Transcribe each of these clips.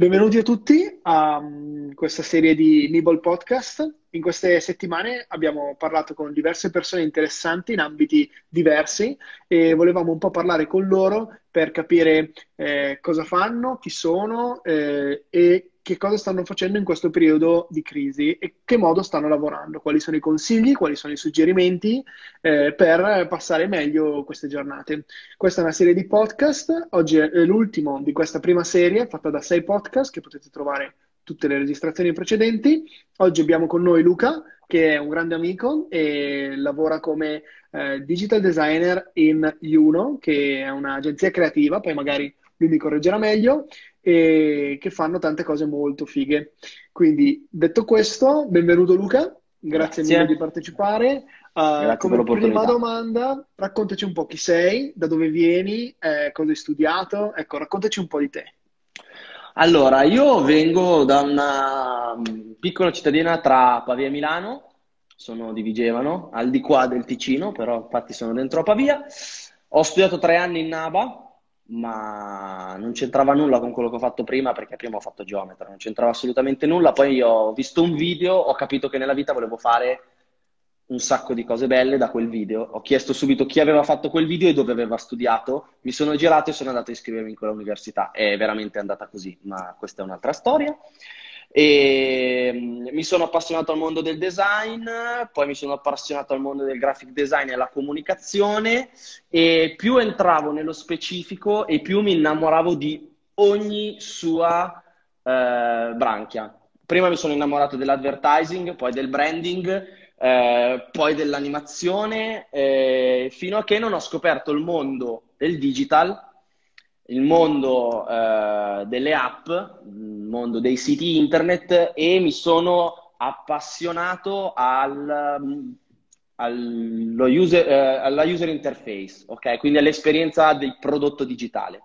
Benvenuti a tutti a um, questa serie di Nibble Podcast. In queste settimane abbiamo parlato con diverse persone interessanti in ambiti diversi e volevamo un po' parlare con loro per capire eh, cosa fanno, chi sono eh, e che cosa stanno facendo in questo periodo di crisi e che modo stanno lavorando, quali sono i consigli, quali sono i suggerimenti eh, per passare meglio queste giornate. Questa è una serie di podcast, oggi è l'ultimo di questa prima serie fatta da sei podcast che potete trovare tutte le registrazioni precedenti. Oggi abbiamo con noi Luca, che è un grande amico e lavora come eh, digital designer in Juno, che è un'agenzia creativa, poi magari lui mi correggerà meglio, e che fanno tante cose molto fighe. Quindi, detto questo, benvenuto Luca, grazie, grazie. mille di partecipare. Uh, come prima domanda, raccontaci un po' chi sei, da dove vieni, eh, cosa hai studiato, ecco, raccontaci un po' di te. Allora, io vengo da una mm, piccola cittadina tra Pavia e Milano, sono di Vigevano, al di qua del Ticino, però infatti sono dentro a Pavia. Ho studiato tre anni in Naba, ma non c'entrava nulla con quello che ho fatto prima perché prima ho fatto geometra, non c'entrava assolutamente nulla. Poi ho visto un video, ho capito che nella vita volevo fare un sacco di cose belle da quel video. Ho chiesto subito chi aveva fatto quel video e dove aveva studiato. Mi sono girato e sono andato a iscrivermi in quella università. È veramente andata così, ma questa è un'altra storia. E mm, mi sono appassionato al mondo del design, poi mi sono appassionato al mondo del graphic design e alla comunicazione e più entravo nello specifico e più mi innamoravo di ogni sua eh, branchia. Prima mi sono innamorato dell'advertising, poi del branding, eh, poi dell'animazione, eh, fino a che non ho scoperto il mondo del digital il mondo eh, delle app, il mondo dei siti internet e mi sono appassionato al, user, eh, alla user interface, ok? Quindi all'esperienza del prodotto digitale.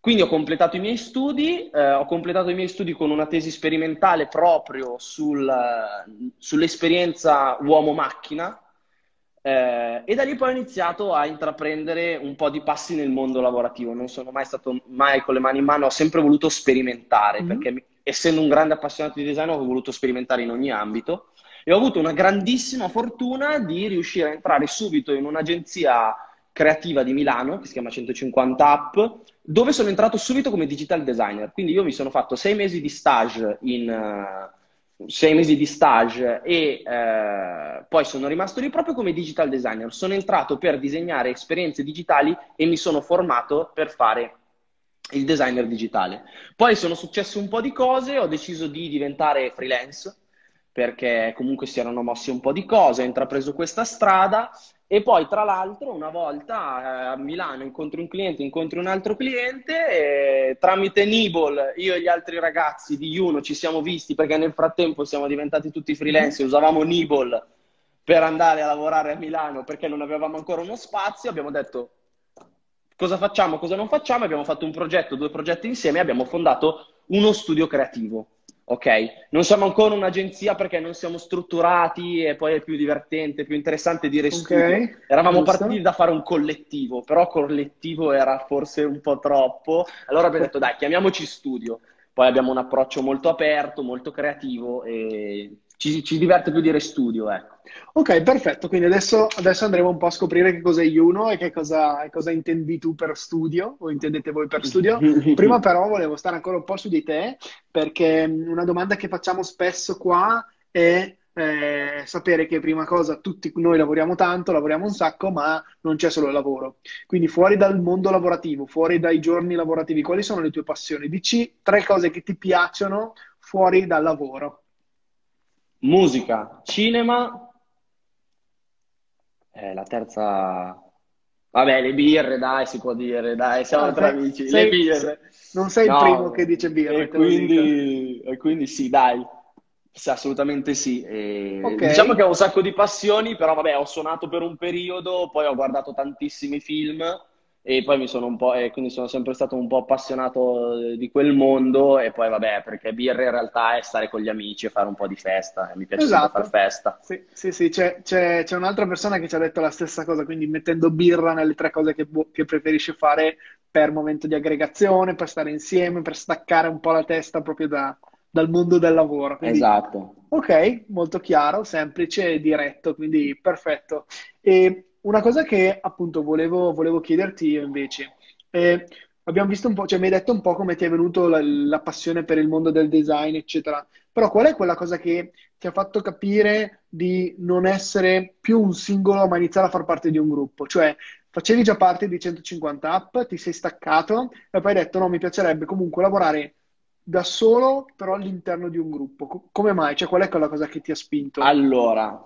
Quindi ho completato i miei studi, eh, ho completato i miei studi con una tesi sperimentale proprio sul, sull'esperienza uomo-macchina, eh, e da lì poi ho iniziato a intraprendere un po' di passi nel mondo lavorativo. Non sono mai stato mai con le mani in mano, ho sempre voluto sperimentare, mm-hmm. perché essendo un grande appassionato di design ho voluto sperimentare in ogni ambito e ho avuto una grandissima fortuna di riuscire a entrare subito in un'agenzia creativa di Milano che si chiama 150 App, dove sono entrato subito come digital designer. Quindi io mi sono fatto sei mesi di stage in, uh, sei mesi di stage e eh, poi sono rimasto lì proprio come digital designer. Sono entrato per disegnare esperienze digitali e mi sono formato per fare il designer digitale. Poi sono successe un po' di cose, ho deciso di diventare freelance perché comunque si erano mosse un po' di cose, ho intrapreso questa strada e poi, tra l'altro, una volta eh, a Milano incontri un cliente, incontri un altro cliente, e tramite Nibble io e gli altri ragazzi di Juno ci siamo visti perché nel frattempo siamo diventati tutti freelance usavamo Nibble per andare a lavorare a Milano perché non avevamo ancora uno spazio. Abbiamo detto cosa facciamo, cosa non facciamo. Abbiamo fatto un progetto, due progetti insieme e abbiamo fondato uno studio creativo ok? Non siamo ancora un'agenzia perché non siamo strutturati e poi è più divertente, più interessante dire studio. Okay, Eravamo giusto. partiti da fare un collettivo, però collettivo era forse un po' troppo. Allora abbiamo detto dai, chiamiamoci studio. Poi abbiamo un approccio molto aperto, molto creativo e ci, ci diverte più dire studio, ecco. Ok, perfetto. Quindi adesso, adesso, andremo un po' a scoprire che cos'è Juno e che cosa, cosa, intendi tu per studio o intendete voi per studio. Prima però volevo stare ancora un po' su di te perché una domanda che facciamo spesso qua è eh, sapere che prima cosa tutti noi lavoriamo tanto, lavoriamo un sacco, ma non c'è solo il lavoro. Quindi fuori dal mondo lavorativo, fuori dai giorni lavorativi, quali sono le tue passioni? Dici tre cose che ti piacciono fuori dal lavoro musica, cinema, eh, la terza... Vabbè, le birre, dai, si può dire, dai, siamo ah, tra amici, sei, le birre. Non sei no, il primo che dice birre. E quindi, e quindi sì, dai, sì, assolutamente sì. Okay. Diciamo che ho un sacco di passioni, però vabbè, ho suonato per un periodo, poi ho guardato tantissimi film e poi mi sono un po', e quindi sono sempre stato un po' appassionato di quel mondo e poi vabbè, perché birra in realtà è stare con gli amici e fare un po' di festa, e mi piace esatto. fare festa. Sì, sì, sì. C'è, c'è, c'è, un'altra persona che ci ha detto la stessa cosa, quindi mettendo birra nelle tre cose che, che preferisce fare per momento di aggregazione, per stare insieme, per staccare un po' la testa proprio da, dal mondo del lavoro. Quindi, esatto. Ok, molto chiaro, semplice e diretto, quindi perfetto. E una cosa che appunto volevo, volevo chiederti io invece, eh, abbiamo visto un po', cioè mi hai detto un po' come ti è venuto la, la, passione per il mondo del design, eccetera, però qual è quella cosa che ti ha fatto capire di non essere più un singolo ma iniziare a far parte di un gruppo? Cioè, facevi già parte di 150 app, ti sei staccato e poi hai detto no, mi piacerebbe comunque lavorare da solo, però all'interno di un gruppo. Come mai? Cioè, qual è quella cosa che ti ha spinto? Allora,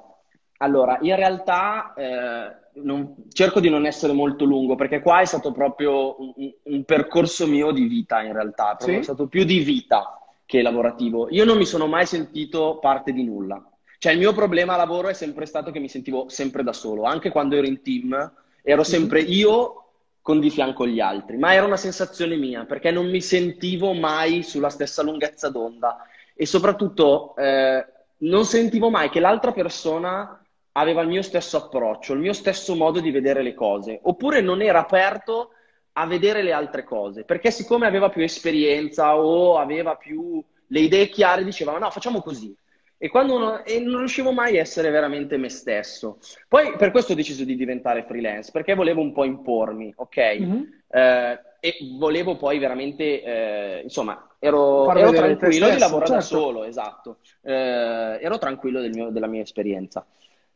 allora in realtà eh, non, cerco di non essere molto lungo, perché qua è stato proprio un, un percorso mio di vita, in realtà. Sì? È stato più di vita che lavorativo. Io non mi sono mai sentito parte di nulla. Cioè, il mio problema a lavoro è sempre stato che mi sentivo sempre da solo. Anche quando ero in team, ero sempre io con di fianco gli altri, ma era una sensazione mia perché non mi sentivo mai sulla stessa lunghezza d'onda e soprattutto eh, non sentivo mai che l'altra persona aveva il mio stesso approccio, il mio stesso modo di vedere le cose, oppure non era aperto a vedere le altre cose, perché siccome aveva più esperienza o aveva più le idee chiare, diceva no, facciamo così. E, uno, e non riuscivo mai a essere veramente me stesso. Poi per questo ho deciso di diventare freelance, perché volevo un po' impormi, ok? Mm-hmm. Eh, e volevo poi veramente, eh, insomma, ero, ero tranquillo stesso, di lavorare certo. da solo, esatto. Eh, ero tranquillo del mio, della mia esperienza.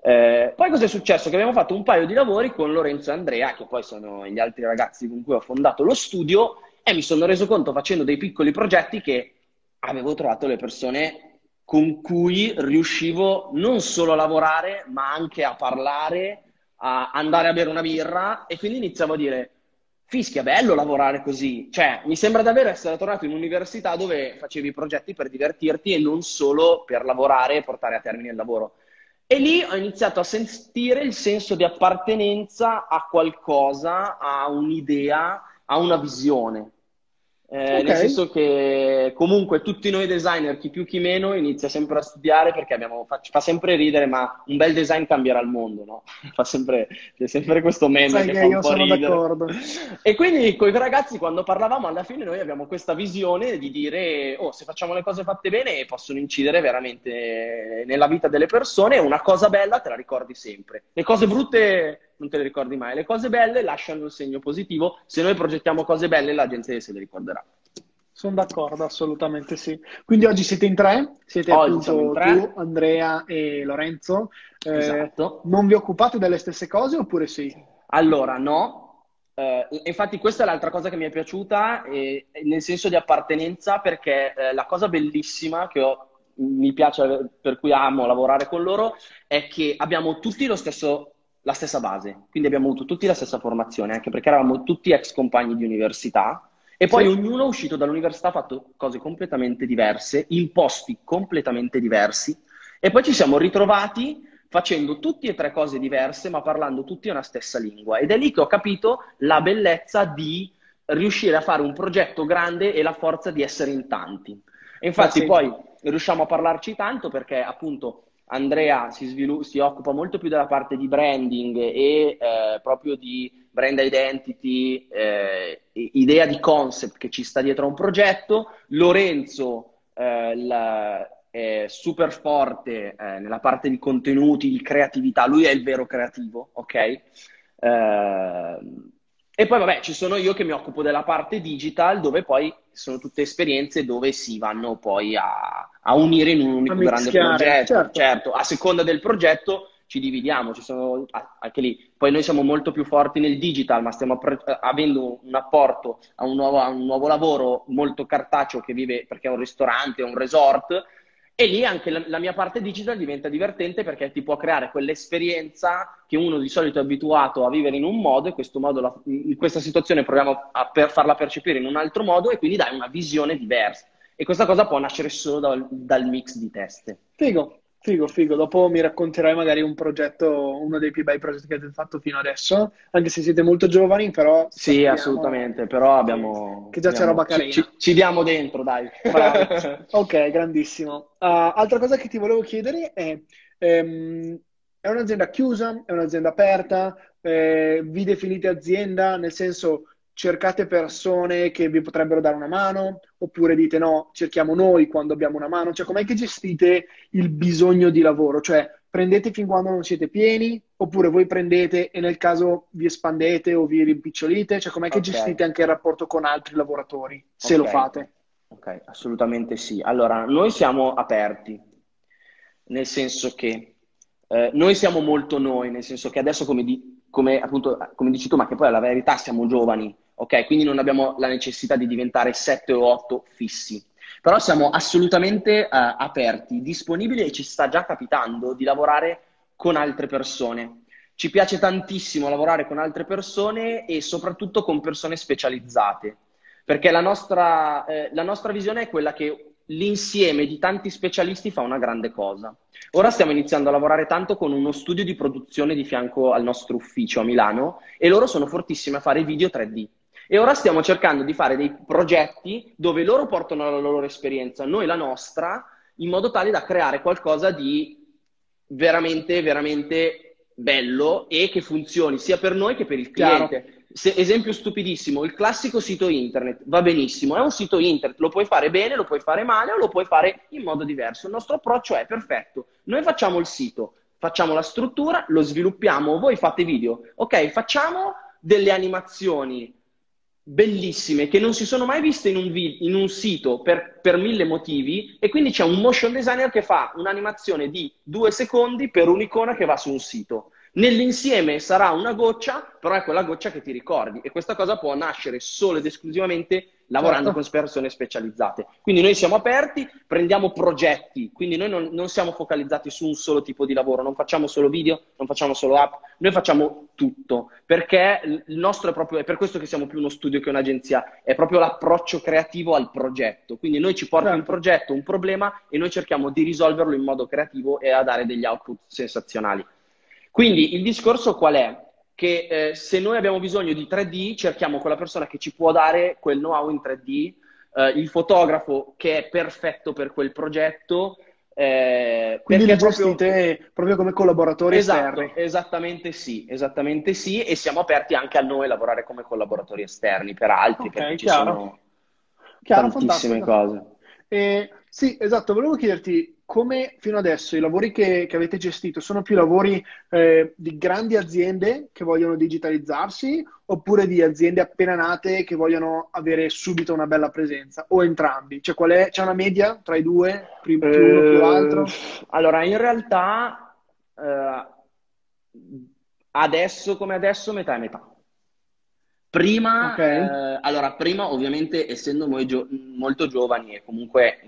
Eh, poi cosa è successo? Che abbiamo fatto un paio di lavori con Lorenzo e Andrea, che poi sono gli altri ragazzi con cui ho fondato lo studio, e mi sono reso conto facendo dei piccoli progetti che avevo trovato le persone con cui riuscivo non solo a lavorare, ma anche a parlare, a andare a bere una birra e quindi iniziavo a dire fischia, bello lavorare così. Cioè, mi sembra davvero essere tornato in università dove facevi progetti per divertirti e non solo per lavorare e portare a termine il lavoro. E lì ho iniziato a sentire il senso di appartenenza a qualcosa, a un'idea, a una visione. Eh, okay. Nel senso che comunque tutti noi designer, chi più chi meno, inizia sempre a studiare perché abbiamo, fa, fa, sempre ridere, ma un bel design cambierà il mondo, no? Fa sempre, c'è sempre questo meme Sai che, che fa un po' ridere. D'accordo. E quindi con i ragazzi quando parlavamo alla fine noi abbiamo questa visione di dire oh, se facciamo le cose fatte bene possono incidere veramente nella vita delle persone, una cosa bella te la ricordi sempre. Le cose brutte non te le ricordi mai. Le cose belle lasciano un segno positivo. Se noi progettiamo cose belle, la gente se le ricorderà. Sono d'accordo, assolutamente sì. Quindi oggi siete in tre, siete oggi appunto tu, Andrea e Lorenzo. Eh, esatto. Non vi occupate delle stesse cose oppure sì? Allora, no. Eh, infatti questa è l'altra cosa che mi è piaciuta, eh, nel senso di appartenenza, perché eh, la cosa bellissima che ho, mi piace, per cui amo lavorare con loro, è che abbiamo tutti lo stesso la stessa base, quindi abbiamo avuto tutti la stessa formazione, anche perché eravamo tutti ex compagni di università e poi sì. ognuno è uscito dall'università ha fatto cose completamente diverse, in posti completamente diversi e poi ci siamo ritrovati facendo tutti e tre cose diverse ma parlando tutti una stessa lingua ed è lì che ho capito la bellezza di riuscire a fare un progetto grande e la forza di essere in tanti. E infatti sì. poi riusciamo a parlarci tanto perché appunto Andrea si, svilu- si, occupa molto più della parte di branding e eh, proprio di brand identity, eh, idea di concept che ci sta dietro a un progetto. Lorenzo eh, la, è super forte eh, nella parte di contenuti, di creatività, lui è il vero creativo, ok? Eh, e poi vabbè, ci sono io che mi occupo della parte digital, dove poi sono tutte esperienze dove si vanno poi a, a unire in un unico grande progetto. Certo. certo, a seconda del progetto ci dividiamo, ci sono anche lì. Poi noi siamo molto più forti nel digital, ma stiamo avendo un apporto a un nuovo, a un nuovo lavoro molto cartaceo che vive perché è un ristorante, un resort e lì anche la, la, mia parte digital diventa divertente perché ti può creare quell'esperienza che uno di solito è abituato a vivere in un modo e questo modo la, in questa situazione proviamo a per farla percepire in un altro modo e quindi dai una visione diversa. E questa cosa può nascere solo dal, dal mix di teste. Figo, Figo, figo. Dopo mi racconterai magari un progetto, uno dei più bei progetti che avete fatto fino adesso, anche se siete molto giovani, però Sì, sappiamo assolutamente, però abbiamo, che già c'è abbiamo- roba ci, carina. ci- ci diamo dentro, dai. Ok, grandissimo. Ah, altra cosa che ti volevo chiedere è, ehm, è un'azienda chiusa, è un'azienda aperta, Eh, vi definite azienda, nel senso cercate persone che vi potrebbero dare una mano, oppure dite no, cerchiamo noi quando abbiamo una mano, cioè com'è che gestite il bisogno di lavoro? Cioè prendete fin quando non siete pieni, oppure voi prendete e nel caso vi espandete o vi rimpicciolite? Cioè com'è che Ok, gestite anche il rapporto con altri lavoratori, se lo ok, fate? ok, assolutamente sì. Allora, noi siamo aperti, nel senso che eh, noi siamo molto noi, nel senso che adesso, come, di- come, appunto, come dici tu, ma che poi la verità siamo giovani, ok? Quindi non abbiamo la necessità di diventare 7 o 8 fissi. Però siamo assolutamente eh, aperti, disponibili e ci sta già capitando di lavorare con altre persone. Ci piace tantissimo lavorare con altre persone e soprattutto con persone specializzate, perché la nostra, eh, la nostra visione è quella che l'insieme di tanti specialisti fa una grande cosa. Ora stiamo iniziando a lavorare tanto con uno studio di produzione di fianco al nostro ufficio a Milano e loro sono fortissimi a fare video 3D. E ora stiamo cercando di fare dei progetti dove loro portano la loro esperienza, noi la nostra, in modo tale da creare qualcosa di veramente, veramente bello e che funzioni sia per noi che per il Chiaro. cliente. Se- esempio stupidissimo, il classico sito internet va benissimo, è un sito internet, lo puoi fare bene, lo puoi fare male o lo puoi fare in modo diverso. Il nostro approccio è perfetto. Noi facciamo il sito, facciamo la struttura, lo sviluppiamo, voi fate video. Ok, facciamo delle animazioni bellissime che non si sono mai viste in un, vi- in un sito per, per mille motivi e quindi c'è un motion designer che fa un'animazione di due secondi per un'icona che va su un sito. Nell'insieme sarà una goccia, però è quella goccia che ti ricordi e questa cosa può nascere solo ed esclusivamente lavorando Certo. con persone specializzate. Quindi noi siamo aperti, prendiamo progetti, quindi noi non, non siamo focalizzati su un solo tipo di lavoro, non facciamo solo video, non facciamo solo app, noi facciamo tutto, perché il nostro è proprio, è per questo che siamo più uno studio che un'agenzia, è proprio l'approccio creativo al progetto. Quindi noi ci porti un Certo. progetto, un problema e noi cerchiamo di risolverlo in modo creativo e a dare degli output sensazionali. Quindi il discorso qual è? Che eh, se noi abbiamo bisogno di 3D, cerchiamo quella persona che ci può dare quel know-how in 3D, eh, il fotografo che è perfetto per quel progetto, eh, Quindi li perché proprio- gestite proprio come collaboratori Esatto, esterni. esattamente sì, esattamente sì, e siamo aperti anche a noi lavorare come collaboratori esterni per altri, Ok, perché ci chiaro. sono Chiaro, tantissime fantastico. cose. Eh, sì, esatto, volevo chiederti come fino adesso i lavori che, che avete gestito sono più lavori eh, di grandi aziende che vogliono digitalizzarsi oppure di aziende appena nate che vogliono avere subito una bella presenza o entrambi? Cioè, qual è, c'è una media tra i due, più, più uno più Eh, l'altro? allora, in realtà, eh, adesso come adesso, metà e metà. Prima, Ok. eh, allora, prima ovviamente essendo noi gio- molto giovani e comunque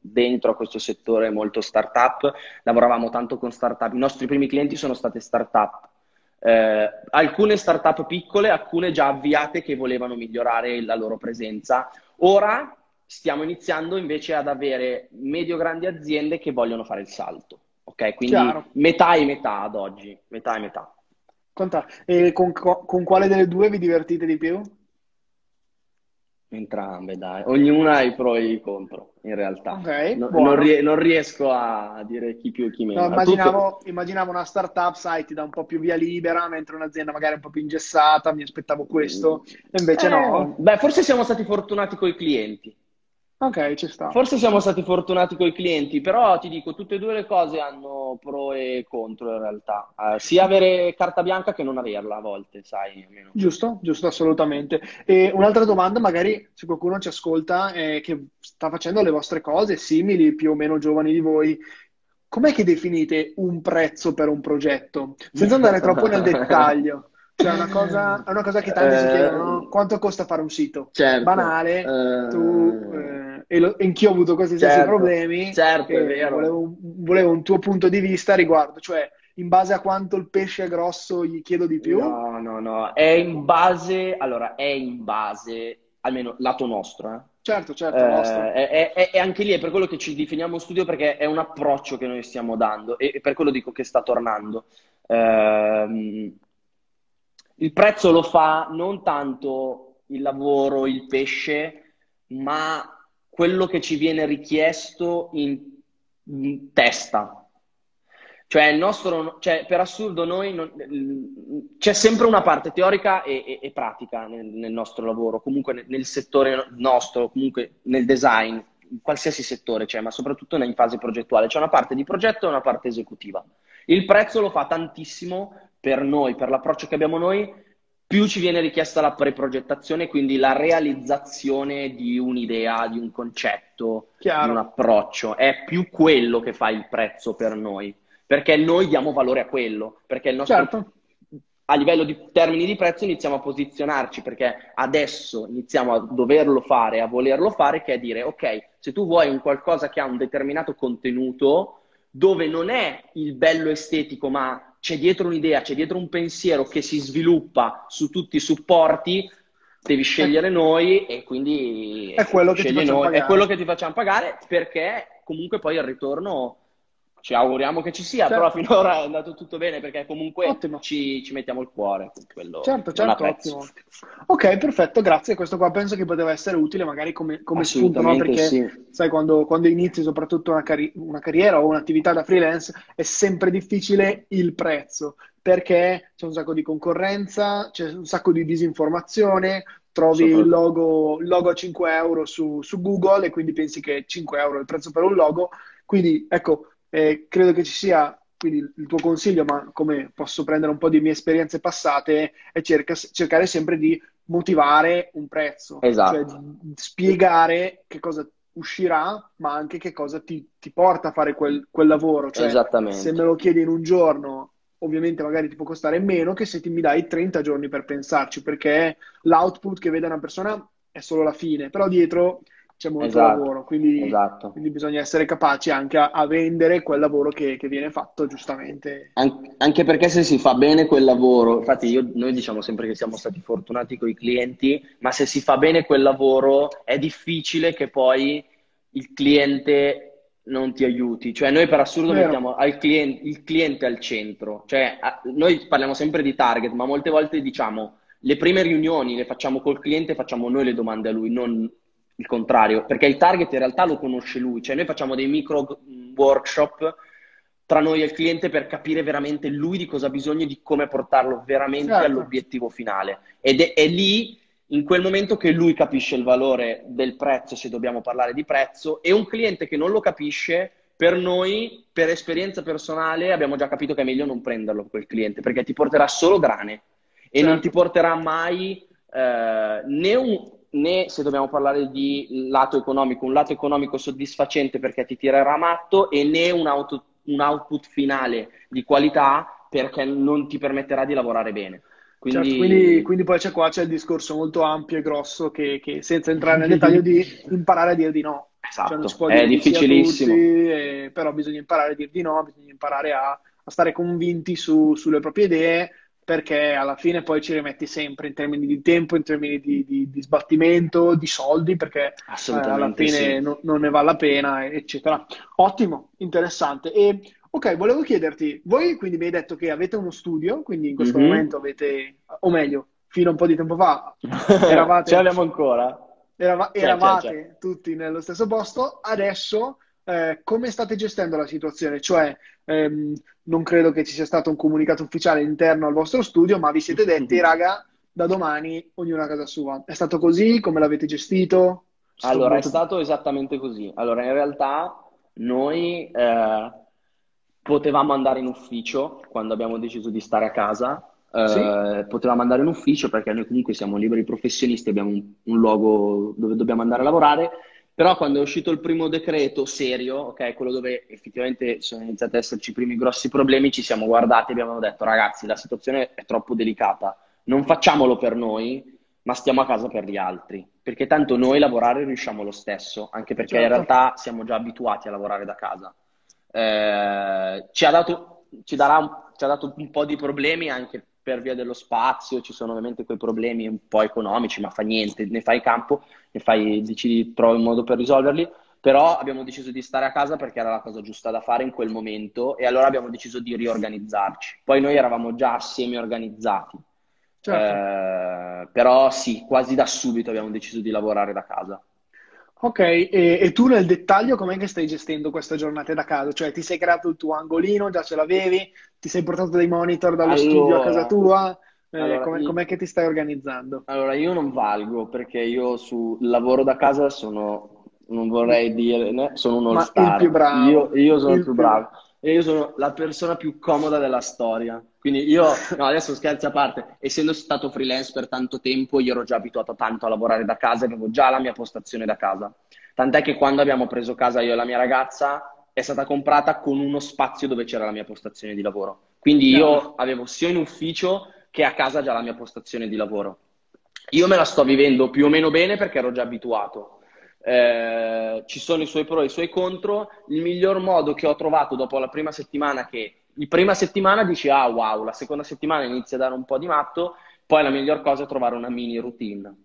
dentro a questo settore molto startup, lavoravamo tanto con startup. I nostri primi clienti sono state startup. Eh, alcune startup piccole, alcune già avviate che volevano migliorare la loro presenza. Ora stiamo iniziando invece ad avere medio-grandi aziende che vogliono fare il salto. Ok, quindi Chiaro. metà e metà ad oggi, metà e metà. Conta- E con, con quale delle due vi divertite di più? Entrambe, dai. Ognuna ha i pro e i contro, in realtà. Ok, No- non, rie- non riesco a dire chi più e chi meno. No, Tutto- immaginavo, immaginavo una startup, sai, ti dà un po' più via libera, mentre un'azienda magari un po' più ingessata, mi aspettavo questo, e invece Eh, no. Beh, forse siamo stati fortunati con i clienti. Ok, ci sta. Forse siamo stati fortunati con i clienti, però ti dico, tutte e due le cose hanno pro e contro in realtà. Eh, sia avere carta bianca che non averla a volte, sai, almeno. Giusto, giusto, assolutamente. E un'altra domanda, magari se qualcuno ci ascolta eh, che sta facendo le vostre cose simili, più o meno giovani di voi, com'è che definite un prezzo per un progetto? Senza andare troppo nel dettaglio. Cioè, è una cosa, è una cosa che tanti si Eh, chiedono, no? Quanto costa fare un sito? Certo. Banale, Eh, tu, eh, e, lo- anch'io ho avuto questi stessi Certo, problemi, certo, è e vero. volevo, un- volevo un tuo punto di vista a riguardo, cioè in base a quanto il pesce è grosso gli chiedo di più? No, no, no, è in base, allora, è in base almeno lato nostro. Eh. Certo, certo, eh, è, è, è, anche lì, è per quello che ci definiamo studio, perché è un approccio che noi stiamo dando e, e per quello dico che sta tornando. Eh, il prezzo lo fa non tanto il lavoro, il pesce, ma quello che ci viene richiesto in, in testa. Cioè, il nostro, cioè, per assurdo, noi non, c'è sempre una parte teorica e, e, e pratica nel, nel, nostro lavoro, comunque nel, nel, settore nostro, comunque nel design, in qualsiasi settore c'è, ma soprattutto in fase progettuale. C'è una parte di progetto e una parte esecutiva. Il prezzo lo fa tantissimo per noi, per l'approccio che abbiamo noi, più ci viene richiesta la preprogettazione, quindi la realizzazione di un'idea, di un concetto, Chiaro. di un approccio. È più quello che fa il prezzo per noi perché noi diamo valore a quello, perché il nostro, certo. a livello di termini di prezzo iniziamo a posizionarci, perché adesso iniziamo a doverlo fare, a volerlo fare, che è dire, ok, se tu vuoi un qualcosa che ha un determinato contenuto, dove non è il bello estetico, ma c'è dietro un'idea, c'è dietro un pensiero che si sviluppa su tutti i supporti, devi scegliere noi e quindi è quello, che ti, noi, è quello che ti facciamo pagare perché comunque poi il ritorno ci auguriamo che ci sia, certo. però finora è andato tutto bene perché comunque ci, ci, mettiamo il cuore. Quello certo, certo, ottimo. Ok, perfetto, grazie. Questo qua penso che poteva essere utile magari come, come spunto, no? Perché sì. sai, quando, quando, inizi soprattutto una, carri- una carriera o un'attività da freelance è sempre difficile il prezzo perché c'è un sacco di concorrenza, c'è un sacco di disinformazione, trovi il logo, logo, a 5 euro su, su Google e quindi pensi che 5 euro è il prezzo per un logo. Quindi ecco, eh, credo che ci sia, quindi il tuo consiglio, ma come posso prendere un po' di mie esperienze passate, è cerca, cercare sempre di motivare un prezzo, esatto. cioè spiegare che cosa uscirà, ma anche che cosa ti, ti porta a fare quel, quel lavoro. Cioè, se me lo chiedi in un giorno, ovviamente magari ti può costare meno che se ti mi dai 30 giorni per pensarci, perché l'output che vede una persona è solo la fine, però dietro c'è molto esatto, lavoro, quindi, esatto. quindi, bisogna essere capaci anche a, a vendere quel lavoro che, che, viene fatto giustamente. An- anche perché se si fa bene quel lavoro, infatti io, noi diciamo sempre che siamo stati fortunati con i clienti, ma se si fa bene quel lavoro è difficile che poi il cliente non ti aiuti. Cioè noi per assurdo Vero. mettiamo al cliente, il cliente al centro. Cioè a, noi parliamo sempre di target, ma molte volte diciamo le prime riunioni le facciamo col cliente, facciamo noi le domande a lui, non il contrario, perché il target in realtà lo conosce lui, cioè noi facciamo dei micro workshop tra noi e il cliente per capire veramente lui di cosa ha bisogno e di come portarlo veramente certo. all'obiettivo finale. Ed è, è, lì, in quel momento, che lui capisce il valore del prezzo, se dobbiamo parlare di prezzo, e un cliente che non lo capisce, per noi, per esperienza personale, abbiamo già capito che è meglio non prenderlo quel cliente, perché ti porterà solo grane e certo. non ti porterà mai eh, né un, né se dobbiamo parlare di lato economico, un lato economico soddisfacente perché ti tirerà matto e né un, auto, un output finale di qualità perché non ti permetterà di lavorare bene. Quindi... Certo, quindi, quindi, poi c'è qua c'è il discorso molto ampio e grosso che, che senza entrare nel dettaglio di imparare a dire di no. Esatto, cioè, è difficilissimo. Tutti, e, però bisogna imparare a dire di no, bisogna imparare a, a stare convinti su, sulle proprie idee perché alla fine poi ci rimetti sempre in termini di tempo, in termini di, di, di sbattimento, di soldi, perché eh, alla fine sì. no, non ne vale la pena, eccetera. Ottimo, interessante. E ok, volevo chiederti, voi quindi mi hai detto che avete uno studio, quindi in questo mm-hmm. momento avete, o meglio, fino a un po' di tempo fa, eravate... Ce l'abbiamo ancora. Erava, eravate c'è, c'è. tutti nello stesso posto, adesso eh, come state gestendo la situazione? Cioè, ehm, non credo che ci sia stato un comunicato ufficiale interno al vostro studio, ma vi siete detti, raga, da domani ognuno a casa sua. È stato così? Come l'avete gestito? Allora, molto... è stato esattamente così. Allora, in realtà noi eh, potevamo andare in ufficio quando abbiamo deciso di stare a casa. Eh, sì. Potevamo andare in ufficio perché noi comunque siamo liberi professionisti, abbiamo un, un luogo dove dobbiamo andare a lavorare però quando è uscito il primo decreto serio, ok, quello dove effettivamente sono iniziati ad esserci i primi grossi problemi, ci siamo guardati e abbiamo detto ragazzi, la situazione è troppo delicata, non facciamolo per noi, ma stiamo a casa per gli altri, perché tanto noi lavorare riusciamo lo stesso, anche perché certo. in realtà siamo già abituati a lavorare da casa. Eh, ci, ha dato, ci, darà, ci ha dato un po' di problemi anche per via dello spazio, ci sono ovviamente quei problemi un po' economici, ma fa niente, ne fai campo, ne fai, decidi, trovi un modo per risolverli. Però abbiamo deciso di stare a casa perché era la cosa giusta da fare in quel momento e allora abbiamo deciso di riorganizzarci. Poi noi eravamo già semi-organizzati, certo. eh, però sì, quasi da subito abbiamo deciso di lavorare da casa. Ok, e, e, tu nel dettaglio com'è che stai gestendo queste giornate da casa? Cioè ti sei creato il tuo angolino, già ce l'avevi? Ti sei portato dei monitor dallo allora, studio a casa tua? Eh, allora, com'è, com'è, che ti stai organizzando? Allora, io non valgo perché io sul lavoro da casa sono, non vorrei dire, sono un all-star. il più bravo. Io, io sono il più bravo e io sono la persona più comoda della storia. Quindi io, no, adesso scherzi a parte, essendo stato freelance per tanto tempo, io ero già abituato tanto a lavorare da casa, avevo già la mia postazione da casa. Tant'è che quando abbiamo preso casa io e la mia ragazza, è stata comprata con uno spazio dove c'era la mia postazione di lavoro. Quindi io avevo sia in ufficio che a casa già la mia postazione di lavoro. Io me la sto vivendo più o meno bene perché ero già abituato eh, ci sono i suoi pro e i suoi contro. Il miglior modo che ho trovato dopo la prima settimana, che la prima settimana dici ah wow, la seconda settimana inizia a dare un po' di matto, poi la miglior cosa è trovare una mini routine.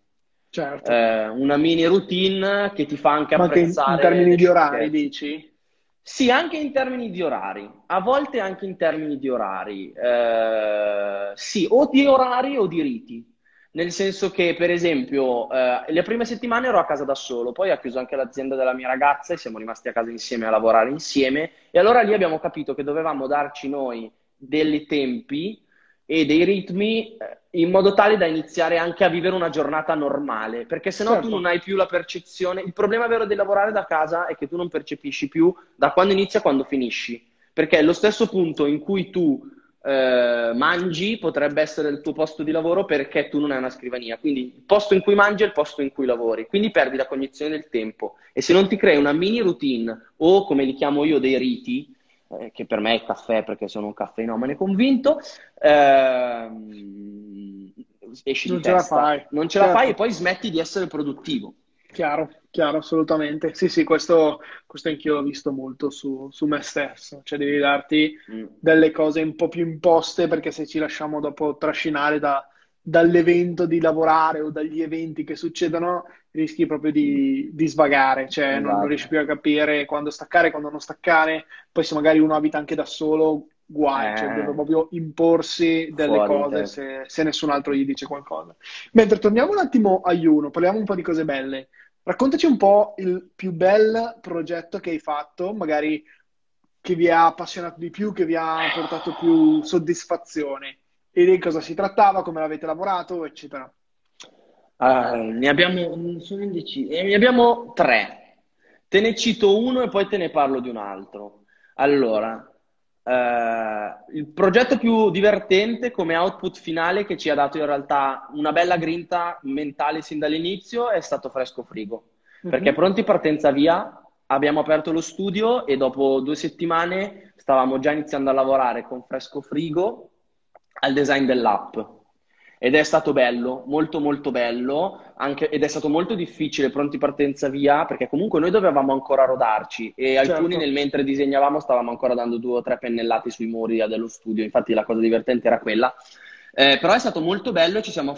Certo. Eh, una mini routine che ti fa anche Ma apprezzare. in termini di orari, dici? Sì, anche in termini di orari, a volte anche in termini di orari. Eh, sì, o di orari o di riti nel senso che, per esempio, eh, le prime settimane ero a casa da solo, poi ha chiuso anche l'azienda della mia ragazza e siamo rimasti a casa insieme a lavorare insieme e allora lì abbiamo capito che dovevamo darci noi dei tempi e dei ritmi eh, in modo tale da iniziare anche a vivere una giornata normale, perché se no certo. tu non hai più la percezione. Il problema vero di lavorare da casa è che tu non percepisci più da quando inizia a quando finisci, perché è lo stesso punto in cui tu eh, mangi potrebbe essere il tuo posto di lavoro perché tu non hai una scrivania. Quindi il posto in cui mangi è il posto in cui lavori. Quindi perdi la cognizione del tempo. E se non ti crei una mini routine o, come li chiamo io, dei riti, eh, che per me è il caffè perché sono un caffeinomane convinto, ehm, esci non di ce testa. La fai. Non ce certo. la fai e poi smetti di essere produttivo. Chiaro, chiaro, assolutamente. Sì, sì, questo, questo anch'io l'ho visto molto su, su, me stesso. Cioè, devi darti mm. delle cose un po' più imposte perché se ci lasciamo dopo trascinare da, dall'evento di lavorare o dagli eventi che succedono, rischi proprio di, di svagare, cioè esatto. non, riesci più a capire quando staccare, quando non staccare. Poi se magari uno abita anche da solo, guai, cioè, eh, cioè deve proprio imporsi delle cose se, se, nessun altro gli dice qualcosa. Mentre torniamo un attimo a Juno, parliamo un po' di cose belle. Raccontaci un po' il più bel progetto che hai fatto, magari che vi ha appassionato di più, che vi ha portato più soddisfazione e di cosa si trattava, come l'avete lavorato, eccetera. Uh, ne abbiamo, sono indeciso, eh, ne abbiamo tre. Te ne cito uno e poi te ne parlo di un altro. Allora, Uh, il progetto più divertente come output finale che ci ha dato in realtà una bella grinta mentale sin dall'inizio è stato Fresco Frigo. Mm-hmm. Perché pronti partenza via, abbiamo aperto lo studio e dopo due settimane stavamo già iniziando a lavorare con Fresco Frigo al design dell'app ed è stato bello, molto molto bello, anche, ed è stato molto difficile, pronti partenza via, perché comunque noi dovevamo ancora rodarci e certo. alcuni nel mentre disegnavamo stavamo ancora dando due o tre pennellati sui muri dello studio, infatti la cosa divertente era quella. Eh, però è stato molto bello e siamo,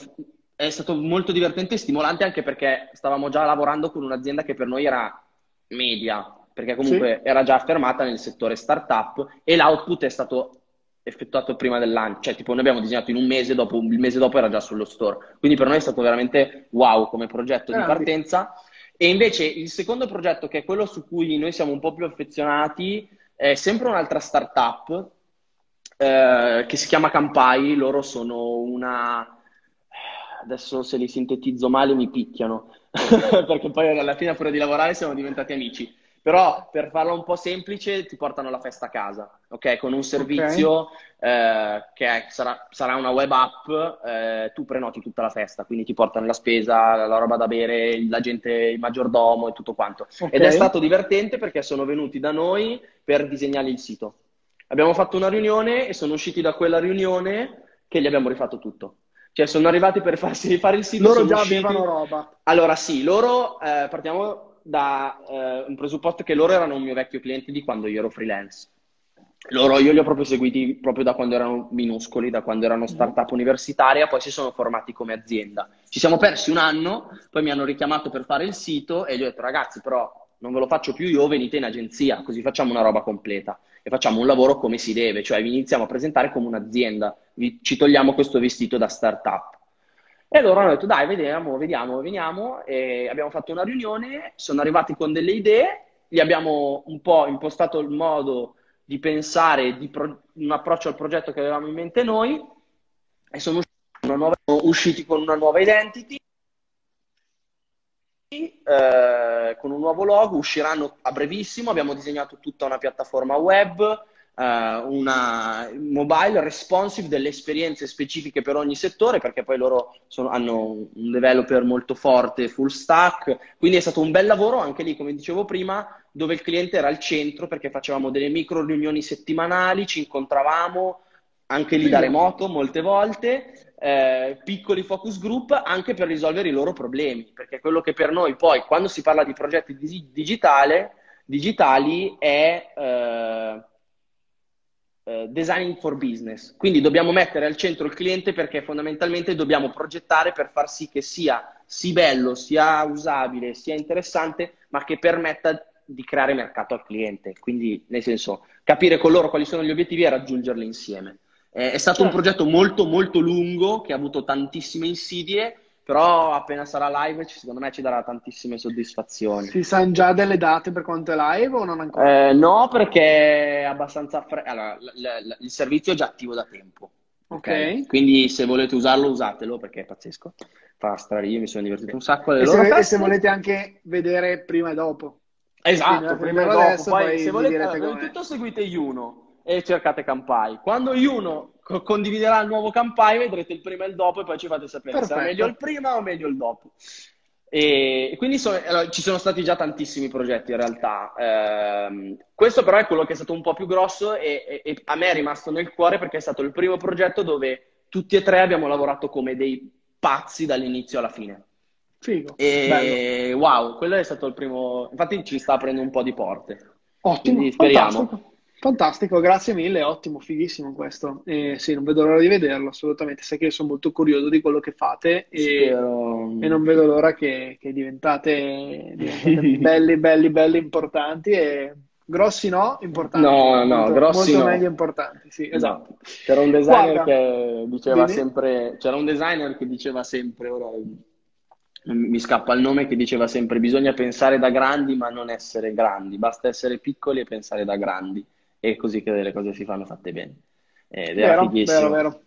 è stato molto divertente e stimolante anche perché stavamo già lavorando con un'azienda che per noi era media, perché comunque sì. era già affermata nel settore startup e l'output è stato effettuato prima del lancio, cioè tipo noi abbiamo disegnato in un mese, dopo, il mese dopo era già sullo store, quindi per noi è stato veramente wow come progetto di partenza. E invece il secondo progetto, che è quello su cui noi siamo un po' più affezionati, è sempre un'altra startup eh, che si chiama Campai, loro sono una... Adesso se li sintetizzo male mi picchiano, perché poi alla fine pure di lavorare siamo diventati amici però per farla un po' semplice ti portano la festa a casa, ok? Con un servizio okay. eh, che è, sarà, sarà, una web app, eh, tu prenoti tutta la festa, quindi ti portano la spesa, la roba da bere, la gente, il maggiordomo e tutto quanto. Okay. Ed è stato divertente perché sono venuti da noi per disegnare il sito. Abbiamo fatto una riunione e sono usciti da quella riunione che gli abbiamo rifatto tutto. Cioè, sono arrivati per farsi rifare il sito. Loro già usciti... avevano roba. Allora, sì, loro eh, partiamo da eh, un presupposto che loro erano un mio vecchio cliente di quando io ero freelance. loro io li ho proprio seguiti proprio da quando erano minuscoli, da quando erano startup universitaria, poi si sono formati come azienda. Ci siamo persi un anno, poi mi hanno richiamato per fare il sito e gli ho detto ragazzi però non ve lo faccio più io, venite in agenzia, così facciamo una roba completa e facciamo un lavoro come si deve, cioè vi iniziamo a presentare come un'azienda, vi, ci togliamo questo vestito da startup. E loro hanno detto dai, vediamo, vediamo, veniamo, e abbiamo fatto una riunione, sono arrivati con delle idee, gli abbiamo un po' impostato il modo di pensare di pro- un approccio al progetto che avevamo in mente noi e sono usciti, nuova, usciti con una nuova identity, eh, con un nuovo logo, usciranno a brevissimo, abbiamo disegnato tutta una piattaforma web, una mobile responsive delle esperienze specifiche per ogni settore, perché poi loro sono, hanno un developer molto forte, full stack, quindi è stato un bel lavoro anche lì, come dicevo prima, dove il cliente era al centro perché facevamo delle micro riunioni settimanali, ci incontravamo anche lì da remoto molte volte, eh, piccoli focus group anche per risolvere i loro problemi, perché quello che per noi poi quando si parla di progetti digitale, digitali è eh, eh, designing for business. Quindi dobbiamo mettere al centro il cliente perché fondamentalmente dobbiamo progettare per far sì che sia sì bello, sia usabile, sia interessante, ma che permetta di creare mercato al cliente. Quindi, nel senso, capire con loro quali sono gli obiettivi e raggiungerli insieme. Eh, è stato certo. un progetto molto, molto lungo che ha avuto tantissime insidie però appena sarà live secondo me ci darà tantissime soddisfazioni. Si sanno già delle date per quanto è live o non ancora? Eh, no, perché è abbastanza fre- allora, l- l- il servizio è già attivo da tempo. Okay. ok. Quindi se volete usarlo usatelo perché è pazzesco. Fa strare, io mi sono divertito un sacco. E se, e se, volete anche vedere prima e dopo. Esatto, prima e dopo. Adesso, poi, poi se volete, allora, tutto seguite Yuno e cercate Campai. Quando Yuno condividerà il nuovo Campai, vedrete il prima e il dopo e poi ci fate sapere se è meglio il prima o meglio il dopo. E quindi so, allora, ci sono stati già tantissimi progetti in realtà. Eh, questo però è quello che è stato un po' più grosso e, e, e, a me è rimasto nel cuore perché è stato il primo progetto dove tutti e tre abbiamo lavorato come dei pazzi dall'inizio alla fine. Figo. E bello. wow, quello è stato il primo. Infatti ci sta aprendo un po' di porte. Ottimo. Quindi speriamo. Fantastico. Fantastico, grazie mille, ottimo, fighissimo questo. E sì, non vedo l'ora di vederlo, assolutamente. Sai che io sono molto curioso di quello che fate e, e non vedo l'ora che, che diventate, diventate belli, belli, belli, importanti e grossi no, importanti. No, no, molto, grossi molto no. meglio importanti, sì, esatto. No. C'era un designer Guarda, che diceva dimmi. sempre, c'era un designer che diceva sempre, ora mi scappa il nome, che diceva sempre bisogna pensare da grandi ma non essere grandi, basta essere piccoli e pensare da grandi è così che le cose si fanno fatte bene. Ed è vero, vero, vero.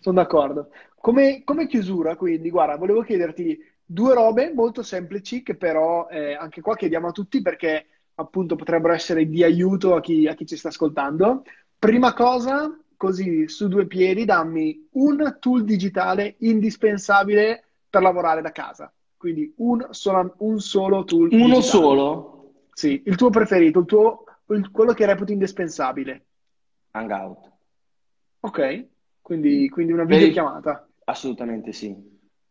Sono d'accordo. Come, come, chiusura, quindi, guarda, volevo chiederti due robe molto semplici che però eh, anche qua chiediamo a tutti perché appunto potrebbero essere di aiuto a chi, a chi ci sta ascoltando. Prima cosa, così su due piedi, dammi un tool digitale indispensabile per lavorare da casa. Quindi un solo, un solo tool. Uno digitale. solo? Sì, il tuo preferito, il tuo quello che reputi indispensabile. Hangout. Ok, quindi, quindi una videochiamata. Assolutamente sì.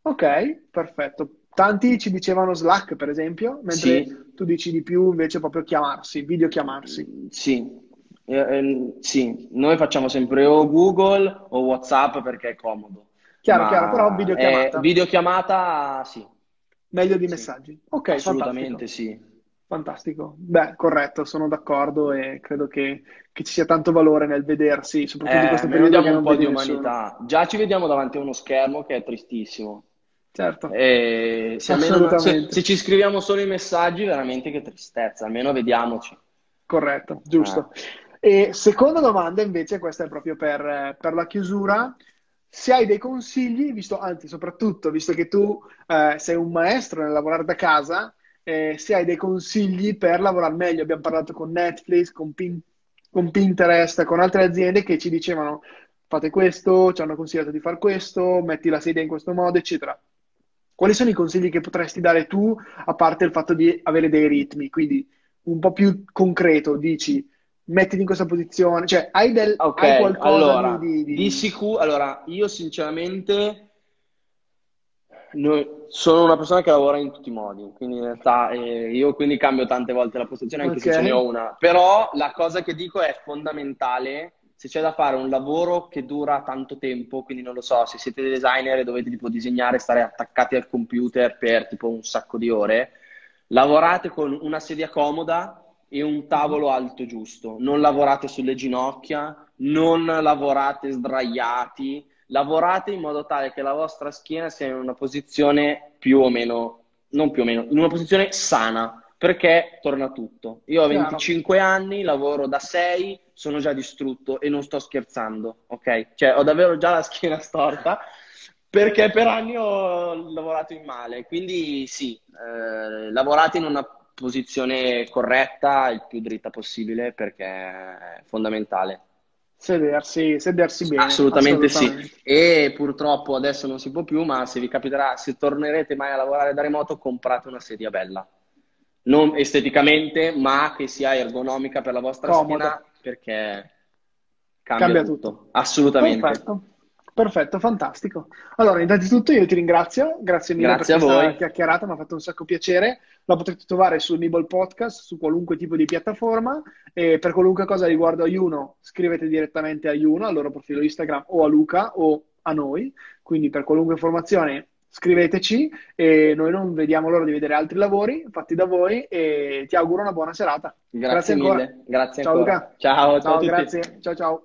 Ok, perfetto. Tanti ci dicevano Slack, per esempio, mentre sì. tu dici di più invece proprio chiamarsi, videochiamarsi. Sì, eh, eh, sì. noi facciamo sempre o Google o WhatsApp perché è comodo. Chiaro, Ma chiaro, però videochiamata. Eh, videochiamata sì. Meglio di messaggi. Ok, assolutamente fantastico. sì. Fantastico, beh, corretto, sono d'accordo e credo che, che, ci sia tanto valore nel vedersi, soprattutto eh, in questo periodo. Vediamo un po' di umanità. Già ci vediamo davanti a uno schermo che è tristissimo. Certo. E se, almeno, se, se, ci scriviamo solo i messaggi, veramente che tristezza, almeno vediamoci. Corretto, giusto. Eh. E seconda domanda, invece, questa è proprio per, per, la chiusura. Se hai dei consigli, visto, anzi, soprattutto, visto che tu eh, sei un maestro nel lavorare da casa, eh, se hai dei consigli per lavorare meglio. Abbiamo parlato con Netflix, con, Pin- con, Pinterest, con altre aziende che ci dicevano fate questo, ci hanno consigliato di fare questo, metti la sedia in questo modo, eccetera. Quali sono i consigli che potresti dare tu, a parte il fatto di avere dei ritmi? Quindi un po' più concreto, dici mettiti in questa posizione, cioè hai, del, okay, hai qualcosa allora, di, di... di sicuro, allora io sinceramente Noi, sono una persona che lavora in tutti i modi, quindi in realtà eh, io quindi cambio tante volte la postazione anche okay. se ce ne ho una. Però la cosa che dico è fondamentale se c'è da fare un lavoro che dura tanto tempo, quindi non lo so, se siete designer e dovete tipo disegnare, stare attaccati al computer per tipo un sacco di ore, lavorate con una sedia comoda e un tavolo alto giusto. Non lavorate sulle ginocchia, non lavorate sdraiati, lavorate in modo tale che la vostra schiena sia in una posizione più o meno, non più o meno, in una posizione sana, perché torna tutto. Io ho 25 anni, lavoro da 6, sono già distrutto e non sto scherzando, ok? Cioè, ho davvero già la schiena storta perché per anni ho lavorato in male. Quindi sì, eh, lavorate in una posizione corretta, il più dritta possibile, perché è fondamentale. Sedersi, sedersi bene. Assolutamente, assolutamente, sì. E purtroppo adesso non si può più, ma se vi capiterà, se tornerete mai a lavorare da remoto, comprate una sedia bella. Non esteticamente, ma che sia ergonomica per la vostra Comodo. schiena, perché cambia, cambia tutto. tutto. Assolutamente. Perfetto. Perfetto, fantastico. Allora, innanzitutto io ti ringrazio, grazie mille grazie per questa chiacchierata, mi ha fatto un sacco piacere. La potete trovare sul Nibble Podcast, su qualunque tipo di piattaforma e per qualunque cosa riguardo a Juno scrivete direttamente a Juno, al loro profilo Instagram o a Luca o a noi, quindi per qualunque informazione scriveteci e noi non vediamo l'ora di vedere altri lavori fatti da voi e ti auguro una buona serata. Grazie, grazie mille, ancora. grazie ciao ancora. Luca. Ciao, ciao, ciao grazie. Ciao ciao.